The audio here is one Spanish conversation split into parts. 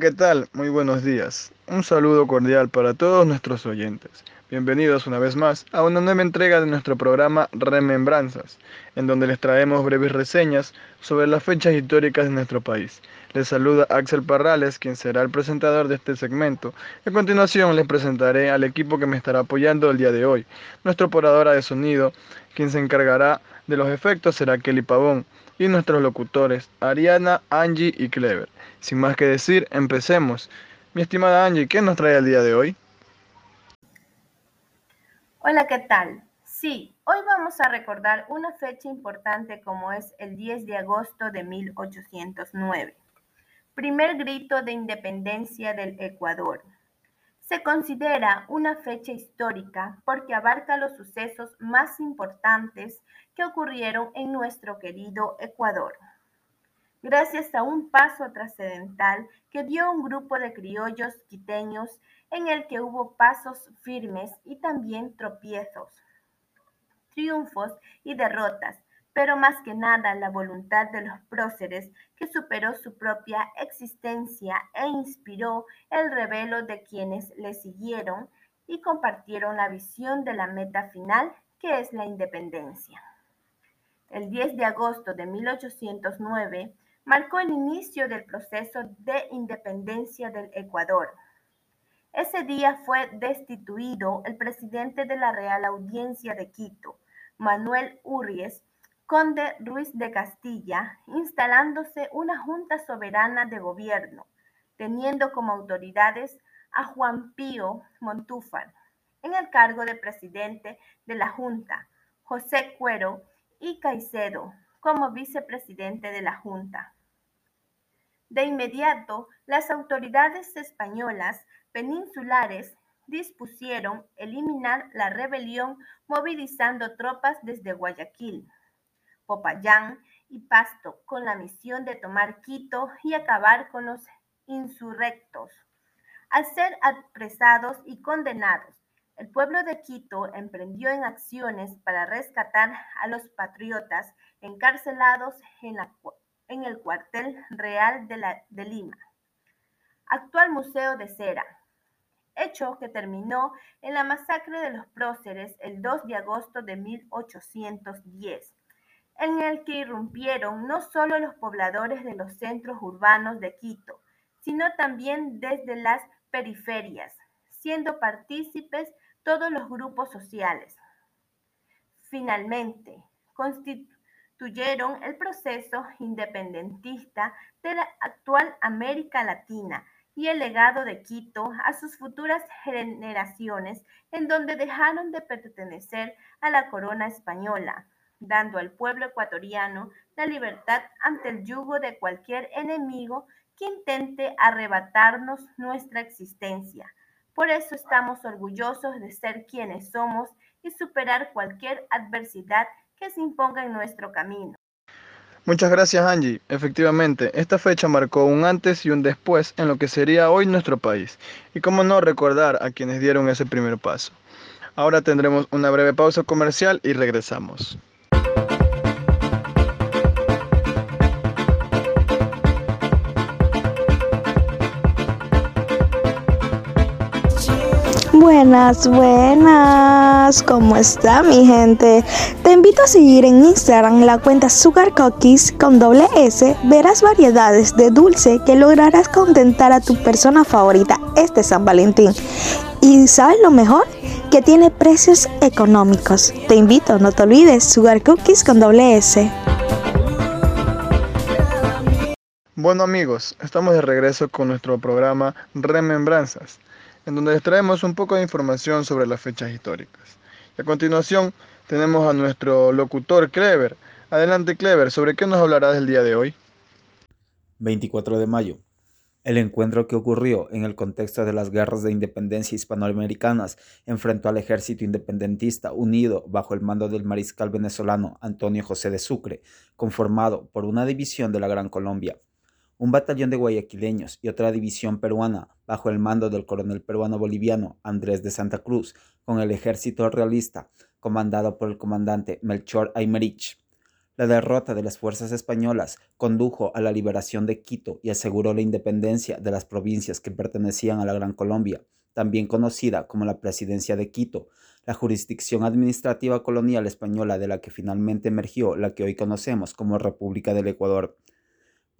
¿qué tal? Muy buenos días. Un saludo cordial para todos nuestros oyentes. Bienvenidos una vez más a una nueva entrega de nuestro programa Remembranzas, en donde les traemos breves reseñas sobre las fechas históricas de nuestro país. Les saluda Axel Parrales, quien será el presentador de este segmento. A continuación les presentaré al equipo que me estará apoyando el día de hoy. Nuestra operadora de sonido, quien se encargará de los efectos, será Kelly Pavón, y nuestros locutores, Ariana, Angie y Clever. Sin más que decir, empecemos. Mi estimada Angie, ¿qué nos trae el día de hoy? Hola, ¿qué tal? Sí, hoy vamos a recordar una fecha importante como es el 10 de agosto de 1809, primer grito de independencia del Ecuador. Se considera una fecha histórica porque abarca los sucesos más importantes que ocurrieron en nuestro querido Ecuador. Gracias a un paso trascendental que dio un grupo de criollos quiteños en el que hubo pasos firmes y también tropiezos, triunfos y derrotas, pero más que nada la voluntad de los próceres que superó su propia existencia e inspiró el revelo de quienes le siguieron y compartieron la visión de la meta final que es la independencia. El 10 de agosto de 1809, marcó el inicio del proceso de independencia del Ecuador. Ese día fue destituido el presidente de la Real Audiencia de Quito, Manuel Urries, conde Ruiz de Castilla, instalándose una junta soberana de gobierno, teniendo como autoridades a Juan Pío Montúfar, en el cargo de presidente de la Junta, José Cuero y Caicedo como vicepresidente de la Junta. De inmediato, las autoridades españolas peninsulares dispusieron eliminar la rebelión movilizando tropas desde Guayaquil, Popayán y Pasto con la misión de tomar Quito y acabar con los insurrectos. Al ser apresados y condenados, el pueblo de Quito emprendió en acciones para rescatar a los patriotas encarcelados en el cuartel real de, Lima, actual Museo de Cera, hecho que terminó en la masacre de los próceres el 2 de agosto de 1810, en el que irrumpieron no solo los pobladores de los centros urbanos de Quito, sino también desde las periferias, siendo partícipes todos los grupos sociales. Finalmente, constituyeron el proceso independentista de la actual América Latina y el legado de Quito a sus futuras generaciones en donde dejaron de pertenecer a la corona española, dando al pueblo ecuatoriano la libertad ante el yugo de cualquier enemigo que intente arrebatarnos nuestra existencia. Por eso estamos orgullosos de ser quienes somos y superar cualquier adversidad que se imponga en nuestro camino. Muchas gracias Angie. Efectivamente, esta fecha marcó un antes y un después en lo que sería hoy nuestro país. Y cómo no recordar a quienes dieron ese primer paso. Ahora tendremos una breve pausa comercial y regresamos. Buenas, buenas, ¿cómo está mi gente? Te invito a seguir en Instagram la cuenta Sugar Cookies con doble S. Verás variedades de dulce que lograrás contentar a tu persona favorita este San Valentín. Y ¿sabes lo mejor? Que tiene precios económicos. Te invito, no te olvides, Sugar Cookies con doble S. Bueno amigos, estamos de regreso con nuestro programa Remembranzas en donde les traemos un poco de información sobre las fechas históricas. a continuación tenemos a nuestro locutor Clever. Adelante Clever, ¿sobre qué nos hablarás el día de hoy? 24 de mayo. El encuentro que ocurrió en el contexto de las guerras de independencia hispanoamericanas enfrentó al ejército independentista unido bajo el mando del mariscal venezolano Antonio José de Sucre, conformado por una división de la Gran Colombia, un batallón de guayaquileños y otra división peruana bajo el mando del coronel peruano boliviano Andrés de Santa Cruz con el ejército realista comandado por el comandante Melchor Aymerich. La derrota de las fuerzas españolas condujo a la liberación de Quito y aseguró la independencia de las provincias que pertenecían a la Gran Colombia, también conocida como la Presidencia de Quito, la jurisdicción administrativa colonial española de la que finalmente emergió la que hoy conocemos como República del Ecuador.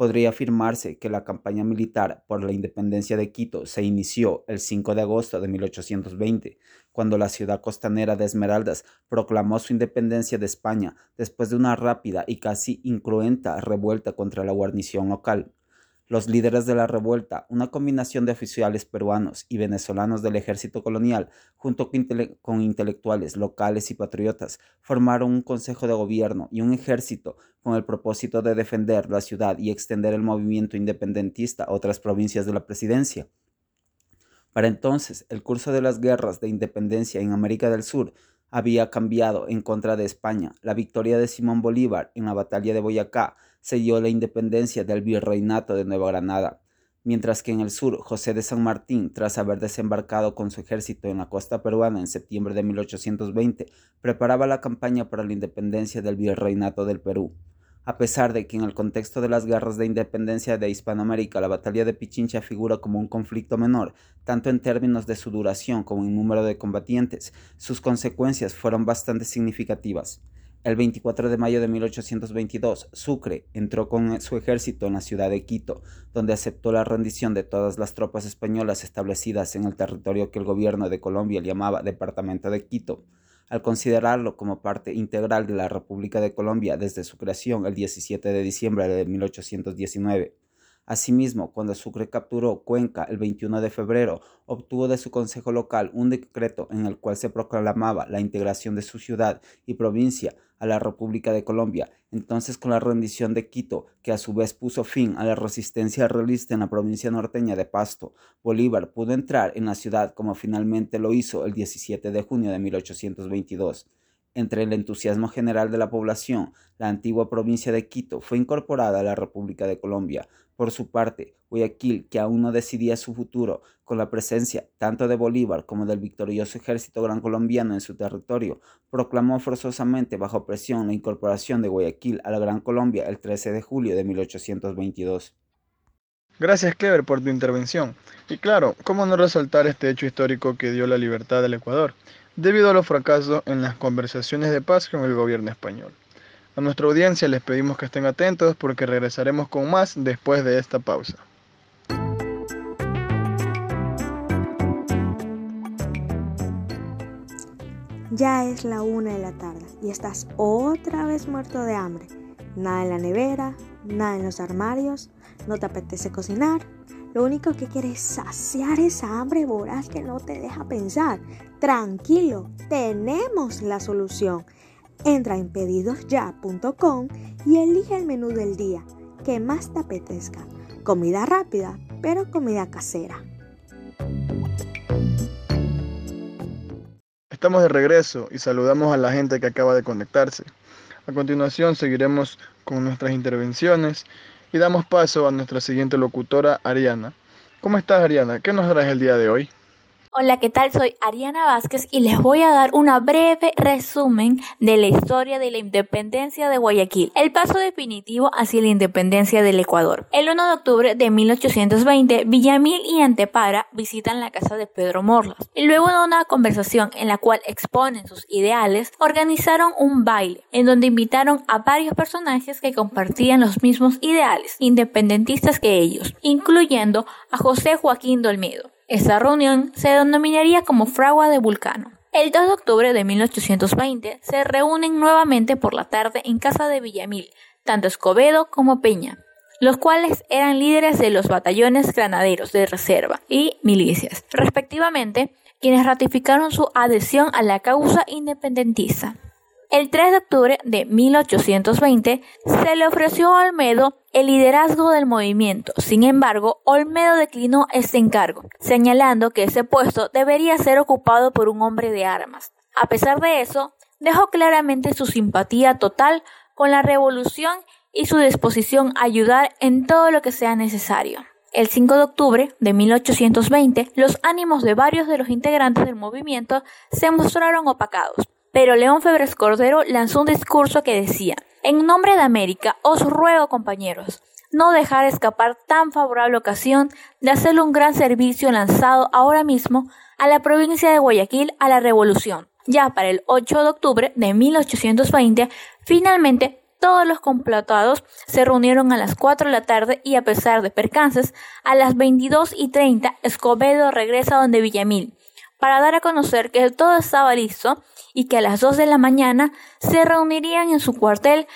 Podría afirmarse que la campaña militar por la independencia de Quito se inició el 5 de agosto de 1820, cuando la ciudad costanera de Esmeraldas proclamó su independencia de España después de una rápida y casi incruenta revuelta contra la guarnición local. Los líderes de la revuelta, una combinación de oficiales peruanos y venezolanos del ejército colonial, junto con, intelectuales locales y patriotas, formaron un consejo de gobierno y un ejército con el propósito de defender la ciudad y extender el movimiento independentista a otras provincias de la presidencia. Para entonces, el curso de las guerras de independencia en América del Sur había cambiado en contra de España. La victoria de Simón Bolívar en la batalla de Boyacá selló la independencia del virreinato de Nueva Granada, mientras que en el sur José de San Martín, tras haber desembarcado con su ejército en la costa peruana en septiembre de 1820, preparaba la campaña para la independencia del virreinato del Perú. A pesar de que en el contexto de las guerras de independencia de Hispanoamérica la batalla de Pichincha figura como un conflicto menor, tanto en términos de su duración como en número de combatientes, sus consecuencias fueron bastante significativas. El 24 de mayo de 1822, Sucre entró con su ejército en la ciudad de Quito, donde aceptó la rendición de todas las tropas españolas establecidas en el territorio que el gobierno de Colombia llamaba Departamento de Quito, al considerarlo como parte integral de la República de Colombia desde su creación el 17 de diciembre de 1819. Asimismo, cuando Sucre capturó Cuenca el 21 de febrero, obtuvo de su consejo local un decreto en el cual se proclamaba la integración de su ciudad y provincia a la República de Colombia, entonces con la rendición de Quito, que a su vez puso fin a la resistencia realista en la provincia norteña de Pasto, Bolívar pudo entrar en la ciudad como finalmente lo hizo el 17 de junio de 1822. Entre el entusiasmo general de la población, la antigua provincia de Quito fue incorporada a la República de Colombia. Por su parte, Guayaquil, que aún no decidía su futuro, con la presencia tanto de Bolívar como del victorioso ejército gran colombiano en su territorio, proclamó forzosamente bajo presión la incorporación de Guayaquil a la Gran Colombia el 13 de julio de 1822. Gracias, Clever, por tu intervención. Y claro, ¿cómo no resaltar este hecho histórico que dio la libertad del Ecuador? Debido a los fracasos en las conversaciones de paz con el gobierno español. A nuestra audiencia les pedimos que estén atentos porque regresaremos con más después de esta pausa. Ya es la una de la tarde y estás otra vez muerto de hambre. Nada en la nevera, nada en los armarios, no te apetece cocinar. Lo único que quieres es saciar esa hambre voraz que no te deja pensar. Tranquilo, tenemos la solución. Entra en pedidosya.com y elige el menú del día que más te apetezca. Comida rápida, pero comida casera. Estamos de regreso y saludamos a la gente que acaba de conectarse. A continuación seguiremos con nuestras intervenciones y damos paso a nuestra siguiente locutora, Ariana. ¿Cómo estás, Ariana? ¿Qué nos traes el día de hoy? Hola, ¿qué tal? Soy Ariana Vázquez y les voy a dar una breve resumen de la historia de la independencia de Guayaquil, el paso definitivo hacia la independencia del Ecuador. El 1 de octubre de 1820, Villamil y Antepara visitan la casa de Pedro Morlas y luego de una conversación en la cual exponen sus ideales, organizaron un baile en donde invitaron a varios personajes que compartían los mismos ideales independentistas que ellos, incluyendo a José Joaquín Dolmedo. Esta reunión se denominaría como Fragua de Vulcano. El 2 de octubre de 1820 se reúnen nuevamente por la tarde en casa de Villamil, tanto Escobedo como Peña, los cuales eran líderes de los batallones granaderos de reserva y milicias, respectivamente, quienes ratificaron su adhesión a la causa independentista. El 3 de octubre de 1820 se le ofreció a Olmedo el liderazgo del movimiento. Sin embargo, Olmedo declinó este encargo, señalando que ese puesto debería ser ocupado por un hombre de armas. A pesar de eso, dejó claramente su simpatía total con la revolución y su disposición a ayudar en todo lo que sea necesario. El 5 de octubre de 1820, los ánimos de varios de los integrantes del movimiento se mostraron opacados pero León Febres Cordero lanzó un discurso que decía, En nombre de América, os ruego, compañeros, no dejar escapar tan favorable ocasión de hacerle un gran servicio lanzado ahora mismo a la provincia de Guayaquil a la revolución. Ya para el 8 de octubre de 1820, finalmente todos los complotados se reunieron a las 4 de la tarde y a pesar de percances, a las 22 y 30 Escobedo regresa donde Villamil para dar a conocer que todo estaba listo y que a las 2 de la mañana se reunirían en su cuartel,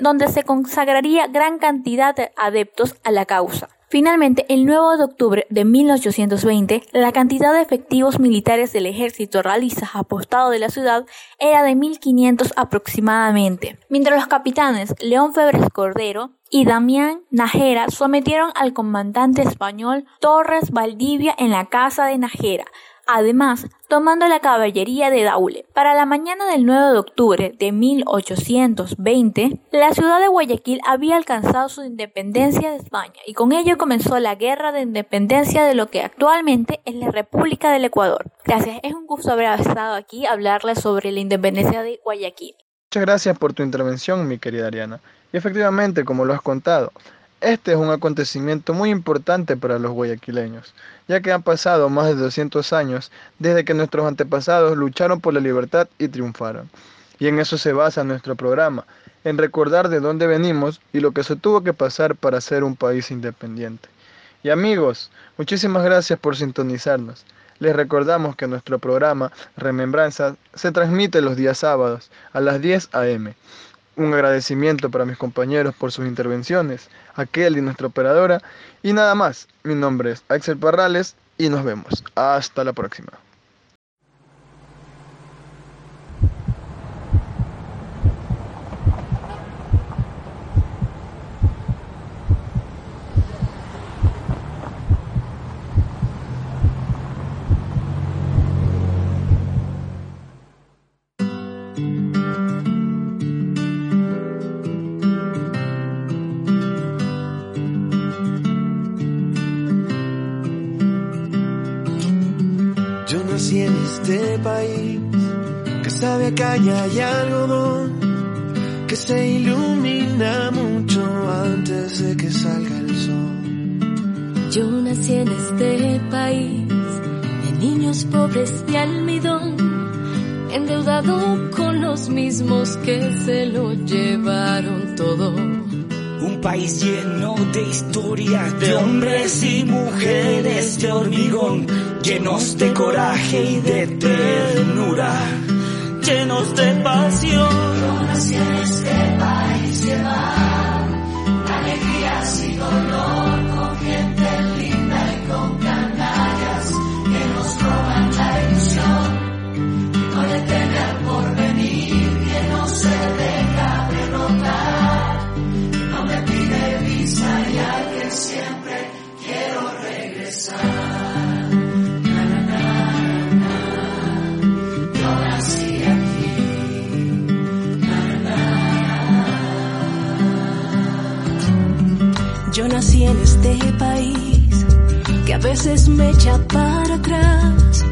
donde se consagraría gran cantidad de adeptos a la causa. Finalmente, el 9 de octubre de 1820, la cantidad de efectivos militares del ejército realistas apostado de la ciudad era de 1.500 aproximadamente, mientras los capitanes León Febres Cordero y Damián Najera sometieron al comandante español Torres Valdivia en la casa de Najera, Además, tomando la caballería de Daule. Para la mañana del 9 de octubre de 1820, la ciudad de Guayaquil había alcanzado su independencia de España y con ello comenzó la guerra de independencia de lo que actualmente es la República del Ecuador. Gracias, es un gusto haber estado aquí a hablarles sobre la independencia de Guayaquil. Muchas gracias por tu intervención, mi querida Ariana. Y efectivamente, como lo has contado, este es un acontecimiento muy importante para los guayaquileños, ya que han pasado más de 200 años desde que nuestros antepasados lucharon por la libertad y triunfaron. Y en eso se basa nuestro programa, en recordar de dónde venimos y lo que se tuvo que pasar para ser un país independiente. Y amigos, muchísimas gracias por sintonizarnos. Les recordamos que nuestro programa Remembranza se transmite los días sábados a las 10 a.m un agradecimiento para mis compañeros por sus intervenciones, aquel y nuestra operadora. Y nada más, mi nombre es Axel Parrales y nos vemos. Hasta la próxima. Caña y algodón que se ilumina mucho antes de que salga el sol. Yo nací en este país de niños pobres de almidón, endeudado con los mismos que se lo llevaron todo. Un país lleno de historias de hombres y mujeres de hormigón, llenos de coraje y de ternura llenos de pasión. Yo nací en este país que alegrías y dolor, veces me echa para atrás,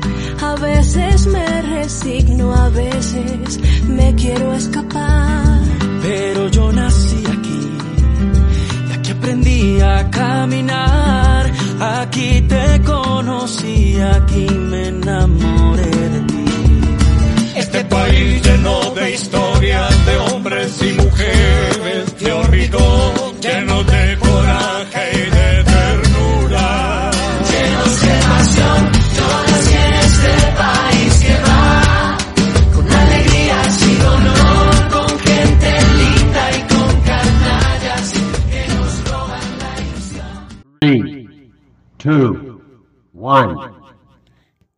a veces me resigno, a veces me quiero escapar. Pero yo nací aquí y aquí aprendí a caminar, aquí te conocí, aquí me enamoré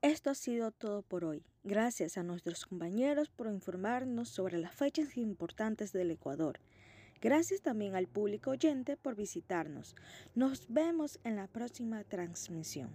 Esto ha sido todo por hoy. Gracias a nuestros compañeros por informarnos sobre las fechas importantes del Ecuador. Gracias también al público oyente por visitarnos. Nos vemos en la próxima transmisión.